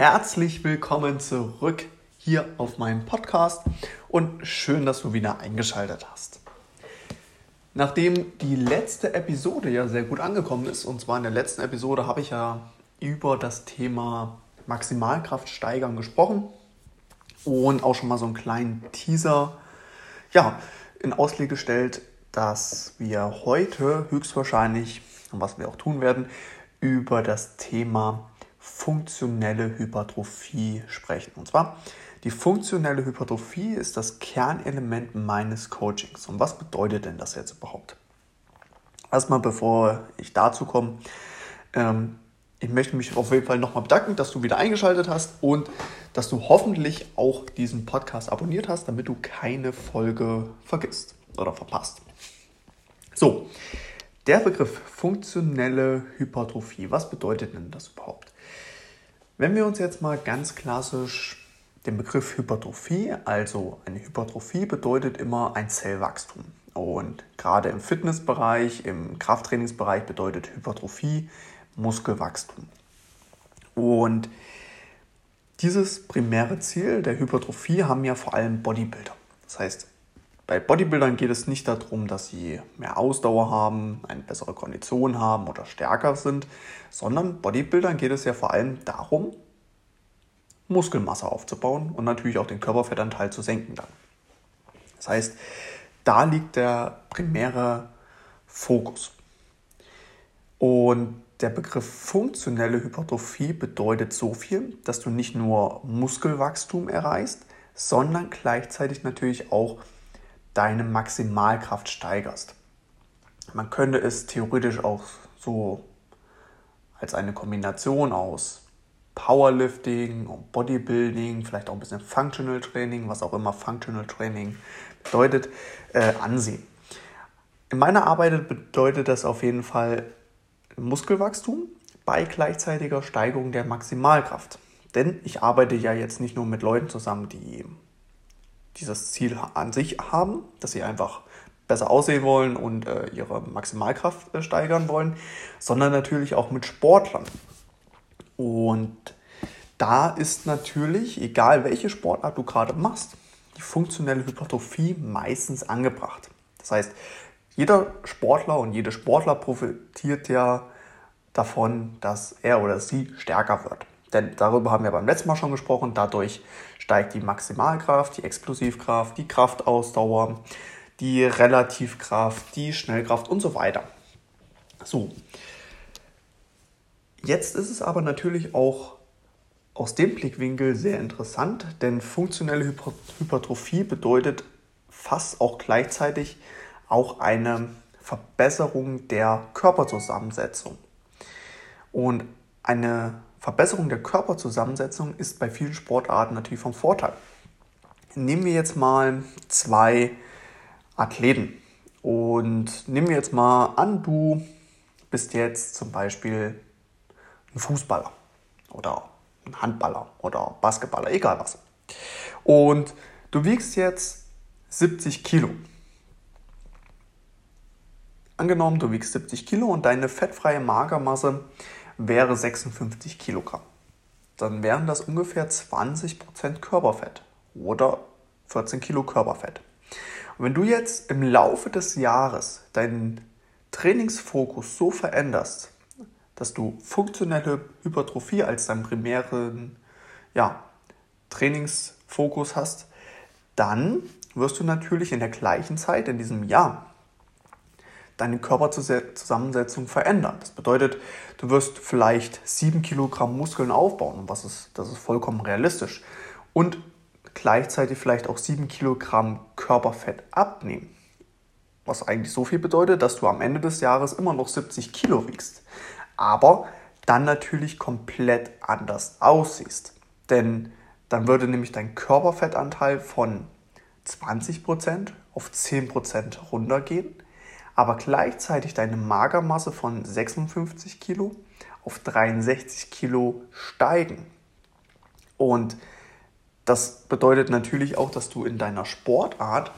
Herzlich willkommen zurück hier auf meinem Podcast und schön, dass du wieder eingeschaltet hast. Nachdem die letzte Episode ja sehr gut angekommen ist, und zwar in der letzten Episode habe ich ja über das Thema Maximalkraft steigern gesprochen und auch schon mal so einen kleinen Teaser ja, in Ausleg gestellt, dass wir heute höchstwahrscheinlich, und was wir auch tun werden, über das Thema funktionelle Hypertrophie sprechen. Und zwar, die funktionelle Hypertrophie ist das Kernelement meines Coachings. Und was bedeutet denn das jetzt überhaupt? Erstmal, bevor ich dazu komme, ähm, ich möchte mich auf jeden Fall nochmal bedanken, dass du wieder eingeschaltet hast und dass du hoffentlich auch diesen Podcast abonniert hast, damit du keine Folge vergisst oder verpasst. So, der Begriff funktionelle Hypertrophie, was bedeutet denn das überhaupt? Wenn wir uns jetzt mal ganz klassisch den Begriff Hypertrophie, also eine Hypertrophie bedeutet immer ein Zellwachstum. Und gerade im Fitnessbereich, im Krafttrainingsbereich bedeutet Hypertrophie Muskelwachstum. Und dieses primäre Ziel der Hypertrophie haben ja vor allem Bodybuilder. Das heißt, bei Bodybuildern geht es nicht darum, dass sie mehr Ausdauer haben, eine bessere Kondition haben oder stärker sind, sondern Bodybuildern geht es ja vor allem darum, Muskelmasse aufzubauen und natürlich auch den Körperfettanteil zu senken dann. Das heißt, da liegt der primäre Fokus. Und der Begriff funktionelle Hypertrophie bedeutet so viel, dass du nicht nur Muskelwachstum erreichst, sondern gleichzeitig natürlich auch deine Maximalkraft steigerst. Man könnte es theoretisch auch so als eine Kombination aus Powerlifting und Bodybuilding, vielleicht auch ein bisschen Functional Training, was auch immer Functional Training bedeutet, äh, ansehen. In meiner Arbeit bedeutet das auf jeden Fall Muskelwachstum bei gleichzeitiger Steigerung der Maximalkraft. Denn ich arbeite ja jetzt nicht nur mit Leuten zusammen, die dieses Ziel an sich haben, dass sie einfach besser aussehen wollen und äh, ihre Maximalkraft äh, steigern wollen, sondern natürlich auch mit Sportlern. Und da ist natürlich, egal welche Sportart du gerade machst, die funktionelle Hypertrophie meistens angebracht. Das heißt, jeder Sportler und jede Sportler profitiert ja davon, dass er oder sie stärker wird. Denn darüber haben wir beim letzten Mal schon gesprochen. Dadurch steigt die Maximalkraft, die Explosivkraft, die Kraftausdauer, die Relativkraft, die Schnellkraft und so weiter. So. Jetzt ist es aber natürlich auch aus dem Blickwinkel sehr interessant, denn funktionelle Hypertrophie bedeutet fast auch gleichzeitig auch eine Verbesserung der Körperzusammensetzung. Und eine Verbesserung der Körperzusammensetzung ist bei vielen Sportarten natürlich vom Vorteil. Nehmen wir jetzt mal zwei Athleten und nehmen wir jetzt mal an, du bist jetzt zum Beispiel ein Fußballer oder ein Handballer oder Basketballer, egal was. Und du wiegst jetzt 70 Kilo. Angenommen, du wiegst 70 Kilo und deine fettfreie Magermasse wäre 56 Kilogramm. Dann wären das ungefähr 20% Körperfett oder 14 Kilo Körperfett. Und wenn du jetzt im Laufe des Jahres deinen Trainingsfokus so veränderst, dass du funktionelle Hypertrophie als deinen primären ja, Trainingsfokus hast, dann wirst du natürlich in der gleichen Zeit, in diesem Jahr, deine Körperzusammensetzung verändern. Das bedeutet, du wirst vielleicht 7 Kilogramm Muskeln aufbauen, was ist, das ist vollkommen realistisch. Und gleichzeitig vielleicht auch 7 Kilogramm Körperfett abnehmen. Was eigentlich so viel bedeutet, dass du am Ende des Jahres immer noch 70 Kilo wiegst. Aber dann natürlich komplett anders aussiehst. Denn dann würde nämlich dein Körperfettanteil von 20% auf 10% runtergehen aber gleichzeitig deine Magermasse von 56 Kilo auf 63 Kilo steigen. Und das bedeutet natürlich auch, dass du in deiner Sportart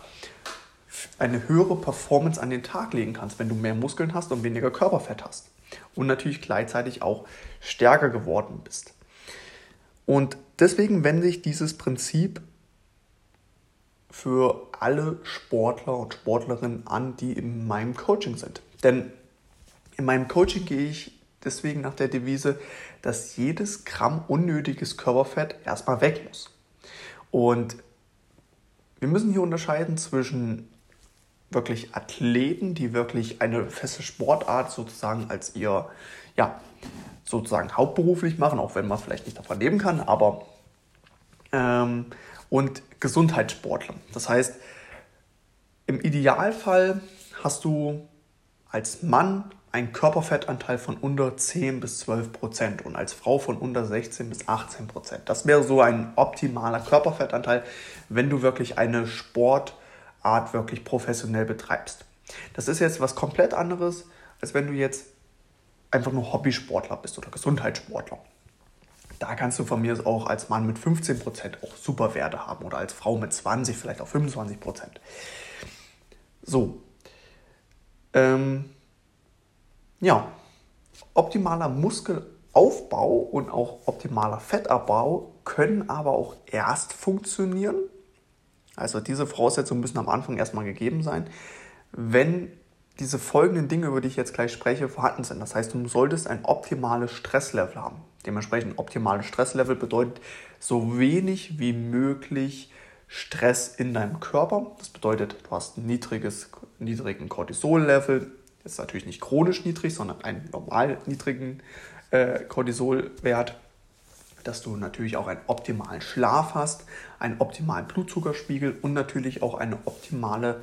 eine höhere Performance an den Tag legen kannst, wenn du mehr Muskeln hast und weniger Körperfett hast. Und natürlich gleichzeitig auch stärker geworden bist. Und deswegen wende ich dieses Prinzip für alle Sportler und Sportlerinnen an, die in meinem Coaching sind. Denn in meinem Coaching gehe ich deswegen nach der Devise, dass jedes Gramm unnötiges Körperfett erstmal weg muss. Und wir müssen hier unterscheiden zwischen wirklich Athleten, die wirklich eine feste Sportart sozusagen als ihr, ja, sozusagen hauptberuflich machen, auch wenn man vielleicht nicht davon leben kann, aber ähm, und Gesundheitssportler. Das heißt, im Idealfall hast du als Mann einen Körperfettanteil von unter 10 bis 12 Prozent und als Frau von unter 16 bis 18 Prozent. Das wäre so ein optimaler Körperfettanteil, wenn du wirklich eine Sportart wirklich professionell betreibst. Das ist jetzt was komplett anderes, als wenn du jetzt einfach nur Hobbysportler bist oder Gesundheitssportler. Da kannst du von mir auch als Mann mit 15% auch super Werte haben oder als Frau mit 20, vielleicht auch 25%. So. Ähm, ja, optimaler Muskelaufbau und auch optimaler Fettabbau können aber auch erst funktionieren. Also diese Voraussetzungen müssen am Anfang erstmal gegeben sein, wenn diese folgenden Dinge, über die ich jetzt gleich spreche, vorhanden sind. Das heißt, du solltest ein optimales Stresslevel haben. Dementsprechend optimales Stresslevel bedeutet so wenig wie möglich Stress in deinem Körper. Das bedeutet, du hast ein niedriges, niedrigen Cortisol-Level, ist natürlich nicht chronisch niedrig, sondern einen normal niedrigen äh, Cortisolwert, dass du natürlich auch einen optimalen Schlaf hast, einen optimalen Blutzuckerspiegel und natürlich auch eine optimale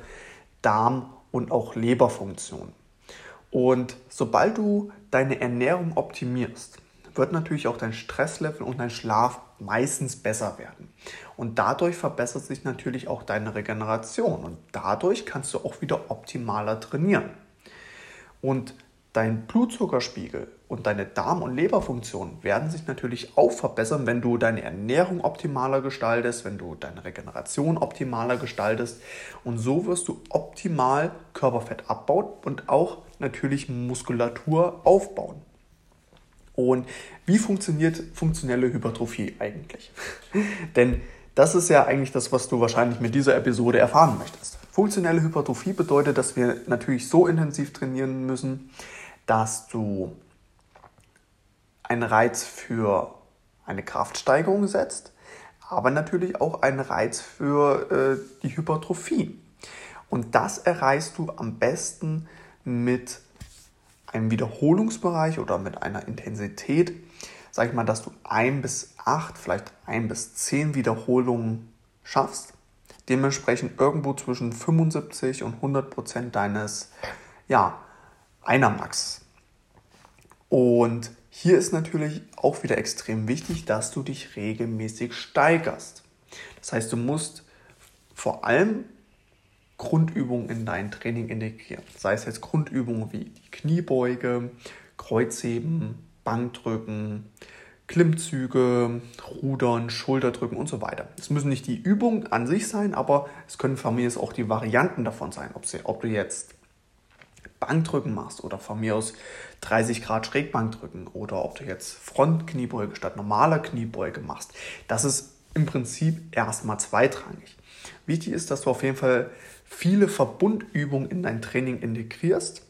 Darm- und auch Leberfunktion. Und sobald du deine Ernährung optimierst, wird natürlich auch dein Stresslevel und dein Schlaf meistens besser werden. Und dadurch verbessert sich natürlich auch deine Regeneration und dadurch kannst du auch wieder optimaler trainieren. Und dein Blutzuckerspiegel und deine Darm- und Leberfunktion werden sich natürlich auch verbessern, wenn du deine Ernährung optimaler gestaltest, wenn du deine Regeneration optimaler gestaltest. Und so wirst du optimal Körperfett abbauen und auch natürlich Muskulatur aufbauen. Und wie funktioniert funktionelle Hypertrophie eigentlich? Denn das ist ja eigentlich das, was du wahrscheinlich mit dieser Episode erfahren möchtest. Funktionelle Hypertrophie bedeutet, dass wir natürlich so intensiv trainieren müssen, dass du einen Reiz für eine Kraftsteigerung setzt, aber natürlich auch einen Reiz für äh, die Hypertrophie. Und das erreichst du am besten mit einem Wiederholungsbereich oder mit einer Intensität, sag ich mal, dass du ein bis acht, vielleicht ein bis zehn Wiederholungen schaffst. Dementsprechend irgendwo zwischen 75 und 100 Prozent deines ja, Einermax. Und hier ist natürlich auch wieder extrem wichtig, dass du dich regelmäßig steigerst. Das heißt, du musst vor allem Grundübungen in dein Training integrieren. Sei es jetzt Grundübungen wie die Kniebeuge, Kreuzheben, Bankdrücken, Klimmzüge, Rudern, Schulterdrücken und so weiter. Es müssen nicht die Übungen an sich sein, aber es können von mir auch die Varianten davon sein. Ob, sie, ob du jetzt Bankdrücken machst oder von mir aus 30 Grad Schrägbankdrücken oder ob du jetzt Frontkniebeuge statt normaler Kniebeuge machst. Das ist im Prinzip erstmal zweitrangig. Wichtig ist, dass du auf jeden Fall viele Verbundübungen in dein Training integrierst,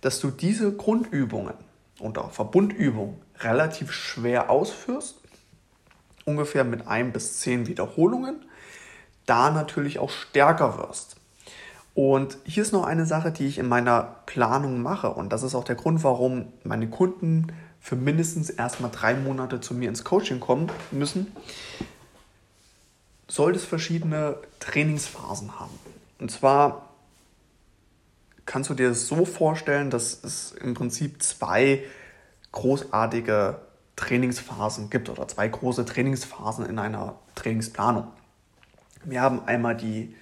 dass du diese Grundübungen oder Verbundübungen relativ schwer ausführst, ungefähr mit ein bis zehn Wiederholungen, da natürlich auch stärker wirst. Und hier ist noch eine Sache, die ich in meiner Planung mache. Und das ist auch der Grund, warum meine Kunden für mindestens erstmal drei Monate zu mir ins Coaching kommen müssen. Sollte es verschiedene Trainingsphasen haben. Und zwar kannst du dir das so vorstellen, dass es im Prinzip zwei großartige Trainingsphasen gibt oder zwei große Trainingsphasen in einer Trainingsplanung. Wir haben einmal die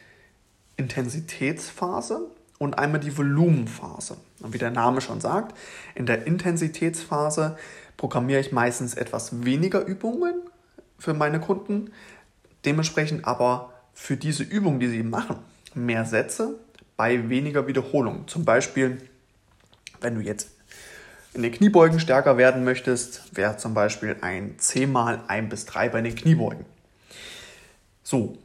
Intensitätsphase und einmal die Volumenphase. Und wie der Name schon sagt, in der Intensitätsphase programmiere ich meistens etwas weniger Übungen für meine Kunden, dementsprechend aber für diese Übungen, die sie machen, mehr Sätze bei weniger Wiederholungen. Zum Beispiel, wenn du jetzt in den Kniebeugen stärker werden möchtest, wäre zum Beispiel ein 10 mal 1 bis 3 bei den Kniebeugen. So,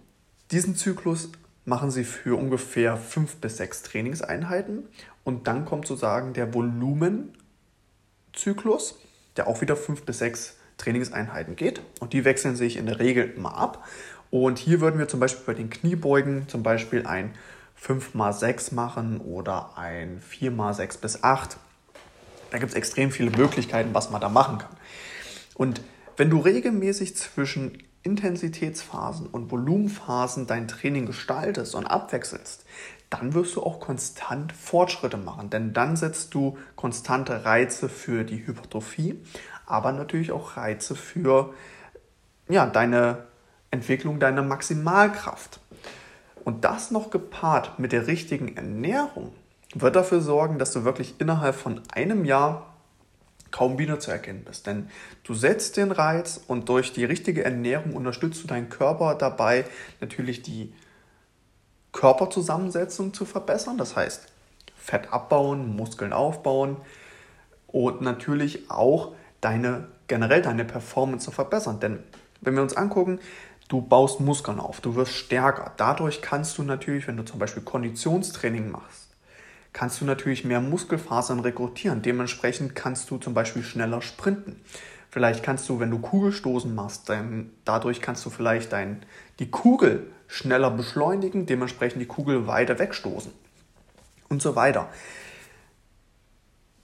diesen Zyklus machen Sie für ungefähr 5 bis 6 Trainingseinheiten und dann kommt sozusagen der Volumenzyklus, der auch wieder 5 bis 6 Trainingseinheiten geht und die wechseln sich in der Regel immer ab. Und hier würden wir zum Beispiel bei den Kniebeugen zum Beispiel ein 5x6 machen oder ein 4x6 bis 8. Da gibt es extrem viele Möglichkeiten, was man da machen kann. Und wenn du regelmäßig zwischen Intensitätsphasen und Volumenphasen dein Training gestaltest und abwechselst, dann wirst du auch konstant Fortschritte machen, denn dann setzt du konstante Reize für die Hypertrophie, aber natürlich auch Reize für ja, deine Entwicklung deiner Maximalkraft. Und das noch gepaart mit der richtigen Ernährung wird dafür sorgen, dass du wirklich innerhalb von einem Jahr kaum wieder zu erkennen bist. Denn du setzt den Reiz und durch die richtige Ernährung unterstützt du deinen Körper dabei, natürlich die Körperzusammensetzung zu verbessern. Das heißt, Fett abbauen, Muskeln aufbauen und natürlich auch deine generell deine Performance zu verbessern. Denn wenn wir uns angucken, Du baust Muskeln auf, du wirst stärker. Dadurch kannst du natürlich, wenn du zum Beispiel Konditionstraining machst, kannst du natürlich mehr Muskelfasern rekrutieren. Dementsprechend kannst du zum Beispiel schneller sprinten. Vielleicht kannst du, wenn du Kugelstoßen machst, dann, dadurch kannst du vielleicht dein, die Kugel schneller beschleunigen, dementsprechend die Kugel weiter wegstoßen und so weiter.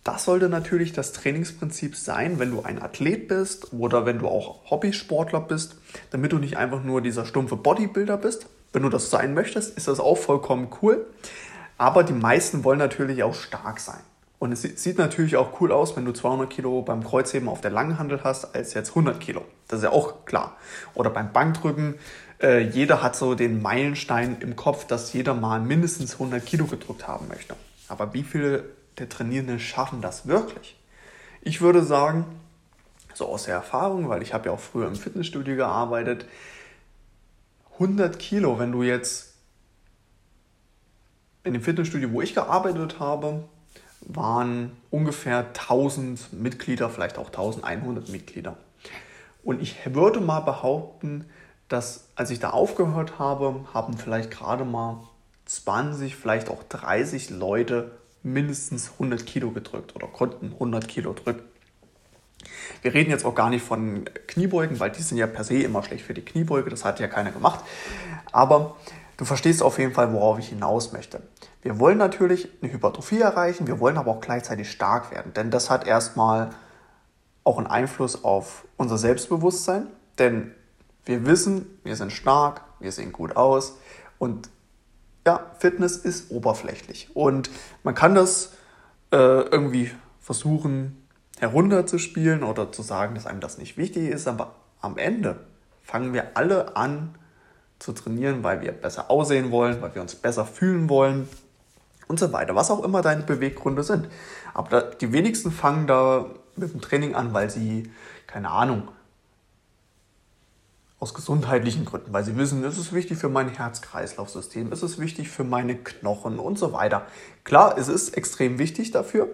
Das sollte natürlich das Trainingsprinzip sein, wenn du ein Athlet bist oder wenn du auch Hobbysportler bist, damit du nicht einfach nur dieser stumpfe Bodybuilder bist. Wenn du das sein möchtest, ist das auch vollkommen cool. Aber die meisten wollen natürlich auch stark sein. Und es sieht natürlich auch cool aus, wenn du 200 Kilo beim Kreuzheben auf der langen Handel hast, als jetzt 100 Kilo. Das ist ja auch klar. Oder beim Bankdrücken. Äh, jeder hat so den Meilenstein im Kopf, dass jeder mal mindestens 100 Kilo gedrückt haben möchte. Aber wie viele der Trainierenden schaffen das wirklich? Ich würde sagen, so aus der Erfahrung, weil ich habe ja auch früher im Fitnessstudio gearbeitet, 100 Kilo, wenn du jetzt in dem Fitnessstudio, wo ich gearbeitet habe, waren ungefähr 1000 Mitglieder, vielleicht auch 1100 Mitglieder. Und ich würde mal behaupten, dass als ich da aufgehört habe, haben vielleicht gerade mal 20, vielleicht auch 30 Leute mindestens 100 Kilo gedrückt oder konnten 100 Kilo drücken. Wir reden jetzt auch gar nicht von Kniebeugen, weil die sind ja per se immer schlecht für die Kniebeuge, das hat ja keiner gemacht. Aber du verstehst auf jeden Fall, worauf ich hinaus möchte. Wir wollen natürlich eine Hypertrophie erreichen, wir wollen aber auch gleichzeitig stark werden, denn das hat erstmal auch einen Einfluss auf unser Selbstbewusstsein, denn wir wissen, wir sind stark, wir sehen gut aus und ja, Fitness ist oberflächlich. Und man kann das äh, irgendwie versuchen herunterzuspielen oder zu sagen, dass einem das nicht wichtig ist, aber am Ende fangen wir alle an zu trainieren, weil wir besser aussehen wollen, weil wir uns besser fühlen wollen und so weiter. Was auch immer deine Beweggründe sind. Aber die wenigsten fangen da mit dem Training an, weil sie, keine Ahnung, aus gesundheitlichen Gründen, weil sie wissen, es ist wichtig für mein Herz-Kreislauf-System, es ist wichtig für meine Knochen und so weiter. Klar, es ist extrem wichtig dafür,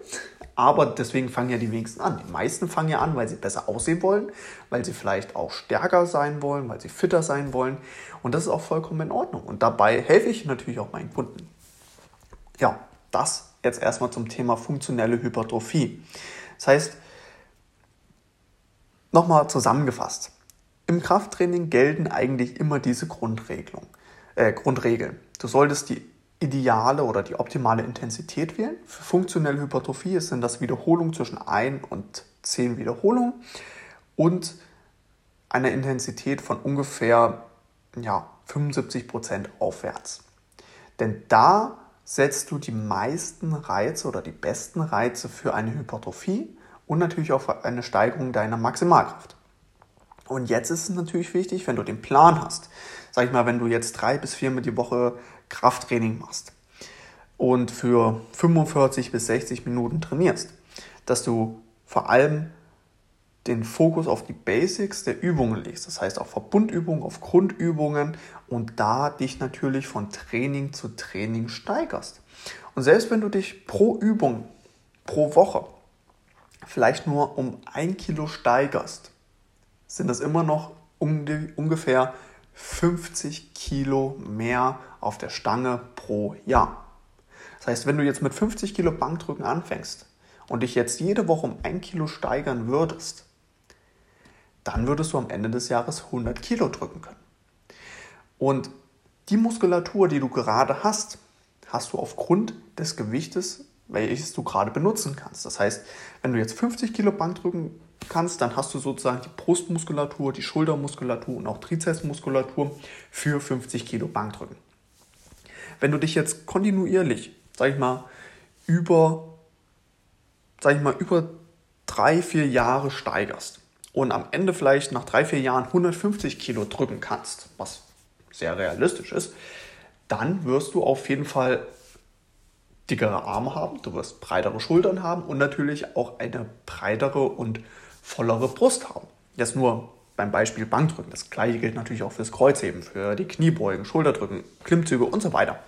aber deswegen fangen ja die wenigsten an. Die meisten fangen ja an, weil sie besser aussehen wollen, weil sie vielleicht auch stärker sein wollen, weil sie fitter sein wollen. Und das ist auch vollkommen in Ordnung. Und dabei helfe ich natürlich auch meinen Kunden. Ja, das jetzt erstmal zum Thema funktionelle Hypertrophie. Das heißt, nochmal zusammengefasst. Im Krafttraining gelten eigentlich immer diese Grundregelung, äh, Grundregeln. Du solltest die ideale oder die optimale Intensität wählen. Für funktionelle Hypertrophie sind das Wiederholungen zwischen 1 und 10 Wiederholungen und eine Intensität von ungefähr ja, 75% aufwärts. Denn da setzt du die meisten Reize oder die besten Reize für eine Hypertrophie und natürlich auch für eine Steigerung deiner Maximalkraft. Und jetzt ist es natürlich wichtig, wenn du den Plan hast, sag ich mal, wenn du jetzt drei bis viermal die Woche Krafttraining machst und für 45 bis 60 Minuten trainierst, dass du vor allem den Fokus auf die Basics der Übungen legst. Das heißt auf Verbundübungen, auf Grundübungen und da dich natürlich von Training zu Training steigerst. Und selbst wenn du dich pro Übung, pro Woche vielleicht nur um ein Kilo steigerst, sind das immer noch ungefähr 50 Kilo mehr auf der Stange pro Jahr. Das heißt, wenn du jetzt mit 50 Kilo Bankdrücken anfängst und dich jetzt jede Woche um ein Kilo steigern würdest, dann würdest du am Ende des Jahres 100 Kilo drücken können. Und die Muskulatur, die du gerade hast, hast du aufgrund des Gewichtes, welches du gerade benutzen kannst. Das heißt, wenn du jetzt 50 Kilo Bank drücken kannst, dann hast du sozusagen die Brustmuskulatur, die Schultermuskulatur und auch Trizepsmuskulatur für 50 Kilo Bankdrücken. Wenn du dich jetzt kontinuierlich, sag ich mal, über, sag ich mal, über drei, vier Jahre steigerst und am Ende vielleicht nach drei, vier Jahren 150 Kilo drücken kannst, was sehr realistisch ist, dann wirst du auf jeden Fall dickere Arme haben, du wirst breitere Schultern haben und natürlich auch eine breitere und vollere Brust haben. Jetzt nur beim Beispiel Bankdrücken. Das gleiche gilt natürlich auch fürs Kreuzheben, für die Kniebeugen, Schulterdrücken, Klimmzüge und so weiter.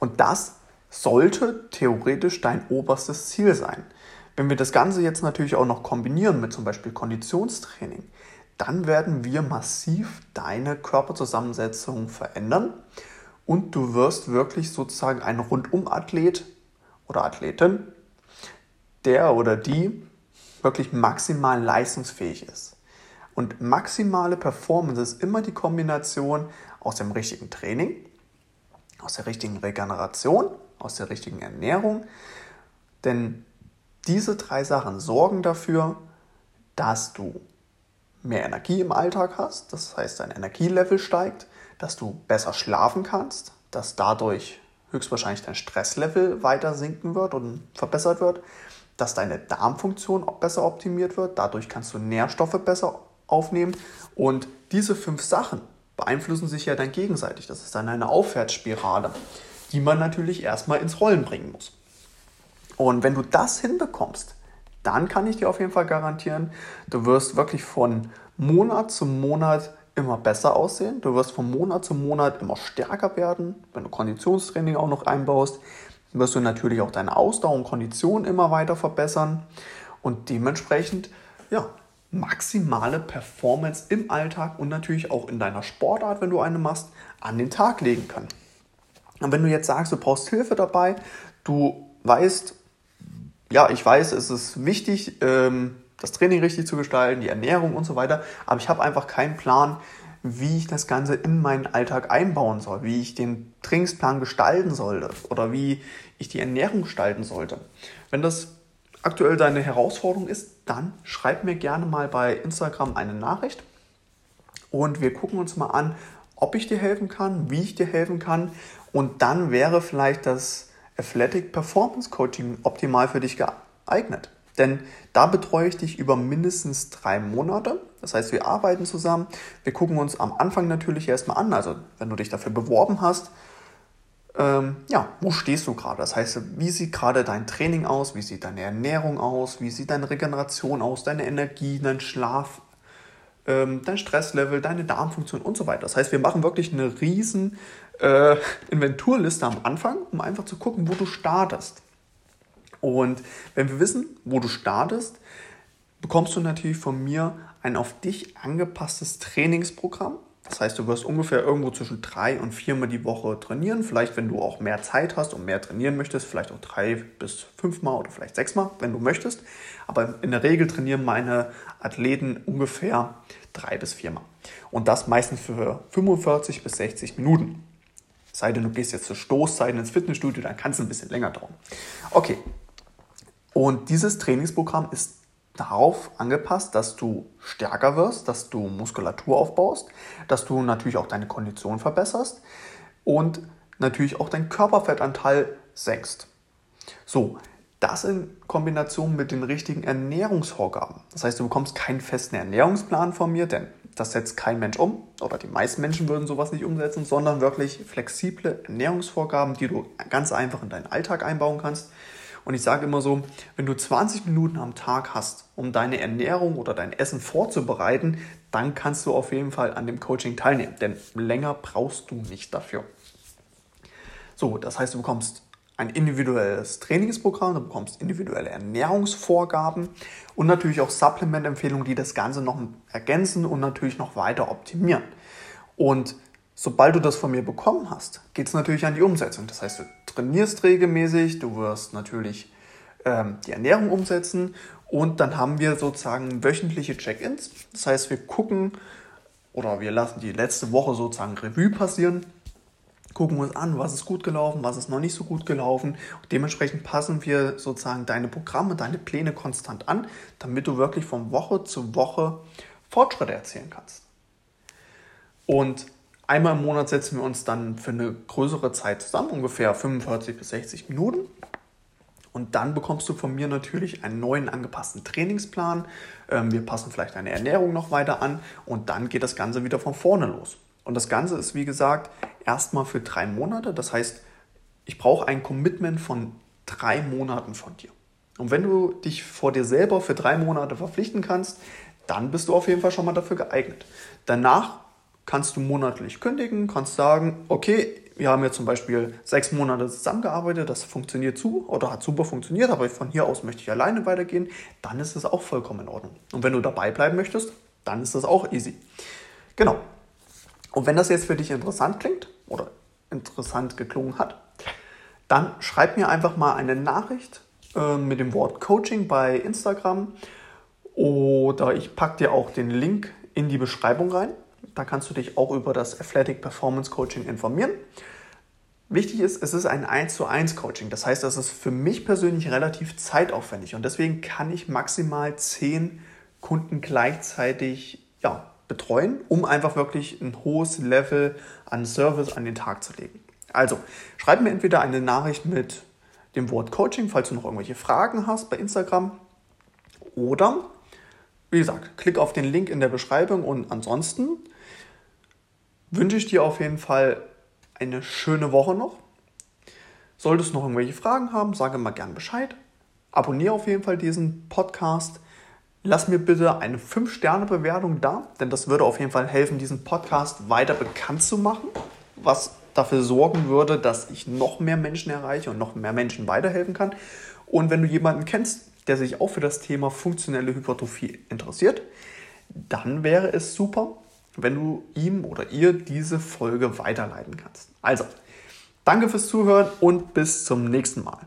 Und das sollte theoretisch dein oberstes Ziel sein. Wenn wir das Ganze jetzt natürlich auch noch kombinieren mit zum Beispiel Konditionstraining, dann werden wir massiv deine Körperzusammensetzung verändern und du wirst wirklich sozusagen ein Rundum-Athlet oder Athletin, der oder die wirklich maximal leistungsfähig ist. Und maximale Performance ist immer die Kombination aus dem richtigen Training, aus der richtigen Regeneration, aus der richtigen Ernährung. Denn diese drei Sachen sorgen dafür, dass du mehr Energie im Alltag hast, das heißt dein Energielevel steigt, dass du besser schlafen kannst, dass dadurch höchstwahrscheinlich dein Stresslevel weiter sinken wird und verbessert wird, dass deine Darmfunktion besser optimiert wird, dadurch kannst du Nährstoffe besser aufnehmen und diese fünf Sachen beeinflussen sich ja dann gegenseitig. Das ist dann eine Aufwärtsspirale, die man natürlich erstmal ins Rollen bringen muss. Und wenn du das hinbekommst, dann kann ich dir auf jeden Fall garantieren, du wirst wirklich von Monat zu Monat immer besser aussehen. Du wirst von Monat zu Monat immer stärker werden. Wenn du Konditionstraining auch noch einbaust, wirst du natürlich auch deine Ausdauer und Kondition immer weiter verbessern und dementsprechend ja, maximale Performance im Alltag und natürlich auch in deiner Sportart, wenn du eine machst, an den Tag legen können. Und wenn du jetzt sagst, du brauchst Hilfe dabei, du weißt, ja, ich weiß, es ist wichtig, ähm, das Training richtig zu gestalten, die Ernährung und so weiter, aber ich habe einfach keinen Plan, wie ich das Ganze in meinen Alltag einbauen soll, wie ich den Trainingsplan gestalten sollte oder wie ich die Ernährung gestalten sollte. Wenn das aktuell deine Herausforderung ist, dann schreib mir gerne mal bei Instagram eine Nachricht und wir gucken uns mal an, ob ich dir helfen kann, wie ich dir helfen kann und dann wäre vielleicht das Athletic Performance Coaching optimal für dich geeignet. Denn da betreue ich dich über mindestens drei Monate. Das heißt, wir arbeiten zusammen. Wir gucken uns am Anfang natürlich erstmal an. Also, wenn du dich dafür beworben hast, ähm, ja, wo stehst du gerade? Das heißt, wie sieht gerade dein Training aus? Wie sieht deine Ernährung aus? Wie sieht deine Regeneration aus? Deine Energie, dein Schlaf, ähm, dein Stresslevel, deine Darmfunktion und so weiter. Das heißt, wir machen wirklich eine riesen äh, Inventurliste am Anfang, um einfach zu gucken, wo du startest. Und wenn wir wissen, wo du startest, bekommst du natürlich von mir ein auf dich angepasstes Trainingsprogramm. Das heißt, du wirst ungefähr irgendwo zwischen drei und viermal die Woche trainieren. Vielleicht, wenn du auch mehr Zeit hast und mehr trainieren möchtest, vielleicht auch drei bis fünfmal oder vielleicht sechsmal, wenn du möchtest. Aber in der Regel trainieren meine Athleten ungefähr drei bis viermal. Und das meistens für 45 bis 60 Minuten. Sei denn, du gehst jetzt zur Stoßzeiten ins Fitnessstudio, dann kann es ein bisschen länger dauern. Okay. Und dieses Trainingsprogramm ist darauf angepasst, dass du stärker wirst, dass du Muskulatur aufbaust, dass du natürlich auch deine Kondition verbesserst und natürlich auch deinen Körperfettanteil senkst. So, das in Kombination mit den richtigen Ernährungsvorgaben. Das heißt, du bekommst keinen festen Ernährungsplan von mir, denn das setzt kein Mensch um oder die meisten Menschen würden sowas nicht umsetzen, sondern wirklich flexible Ernährungsvorgaben, die du ganz einfach in deinen Alltag einbauen kannst. Und ich sage immer so, wenn du 20 Minuten am Tag hast, um deine Ernährung oder dein Essen vorzubereiten, dann kannst du auf jeden Fall an dem Coaching teilnehmen, denn länger brauchst du nicht dafür. So, das heißt, du bekommst ein individuelles Trainingsprogramm, du bekommst individuelle Ernährungsvorgaben und natürlich auch Supplement-Empfehlungen, die das Ganze noch ergänzen und natürlich noch weiter optimieren. Und sobald du das von mir bekommen hast, geht es natürlich an die Umsetzung. Das heißt, du trainierst regelmäßig, du wirst natürlich ähm, die Ernährung umsetzen und dann haben wir sozusagen wöchentliche Check-ins. Das heißt, wir gucken oder wir lassen die letzte Woche sozusagen Revue passieren, gucken uns an, was ist gut gelaufen, was ist noch nicht so gut gelaufen. Und dementsprechend passen wir sozusagen deine Programme, deine Pläne konstant an, damit du wirklich von Woche zu Woche Fortschritte erzielen kannst. Und einmal im Monat setzen wir uns dann für eine größere Zeit zusammen, ungefähr 45 bis 60 Minuten und dann bekommst du von mir natürlich einen neuen angepassten Trainingsplan. Ähm, wir passen vielleicht deine Ernährung noch weiter an und dann geht das Ganze wieder von vorne los. Und das Ganze ist, wie gesagt, erstmal für drei Monate. Das heißt, ich brauche ein Commitment von drei Monaten von dir. Und wenn du dich vor dir selber für drei Monate verpflichten kannst, dann bist du auf jeden Fall schon mal dafür geeignet. Danach kannst du monatlich kündigen, kannst sagen, okay, wir haben jetzt zum Beispiel sechs Monate zusammengearbeitet, das funktioniert zu oder hat super funktioniert, aber von hier aus möchte ich alleine weitergehen, dann ist das auch vollkommen in Ordnung. Und wenn du dabei bleiben möchtest, dann ist das auch easy. Genau. Und wenn das jetzt für dich interessant klingt oder interessant geklungen hat, dann schreib mir einfach mal eine Nachricht äh, mit dem Wort Coaching bei Instagram oder ich packe dir auch den Link in die Beschreibung rein. Da kannst du dich auch über das Athletic Performance Coaching informieren. Wichtig ist, es ist ein 1 zu 1 Coaching. Das heißt, das ist für mich persönlich relativ zeitaufwendig und deswegen kann ich maximal 10 Kunden gleichzeitig ja, betreuen, um einfach wirklich ein hohes Level an Service an den Tag zu legen. Also, schreib mir entweder eine Nachricht mit dem Wort Coaching, falls du noch irgendwelche Fragen hast bei Instagram oder wie gesagt, klick auf den Link in der Beschreibung und ansonsten wünsche ich dir auf jeden Fall eine schöne Woche noch. Solltest du noch irgendwelche Fragen haben, sage mal gern Bescheid. Abonniere auf jeden Fall diesen Podcast. Lass mir bitte eine 5-Sterne-Bewertung da, denn das würde auf jeden Fall helfen, diesen Podcast weiter bekannt zu machen, was dafür sorgen würde, dass ich noch mehr Menschen erreiche und noch mehr Menschen weiterhelfen kann. Und wenn du jemanden kennst, der sich auch für das Thema funktionelle Hypertrophie interessiert, dann wäre es super, wenn du ihm oder ihr diese Folge weiterleiten kannst. Also, danke fürs Zuhören und bis zum nächsten Mal.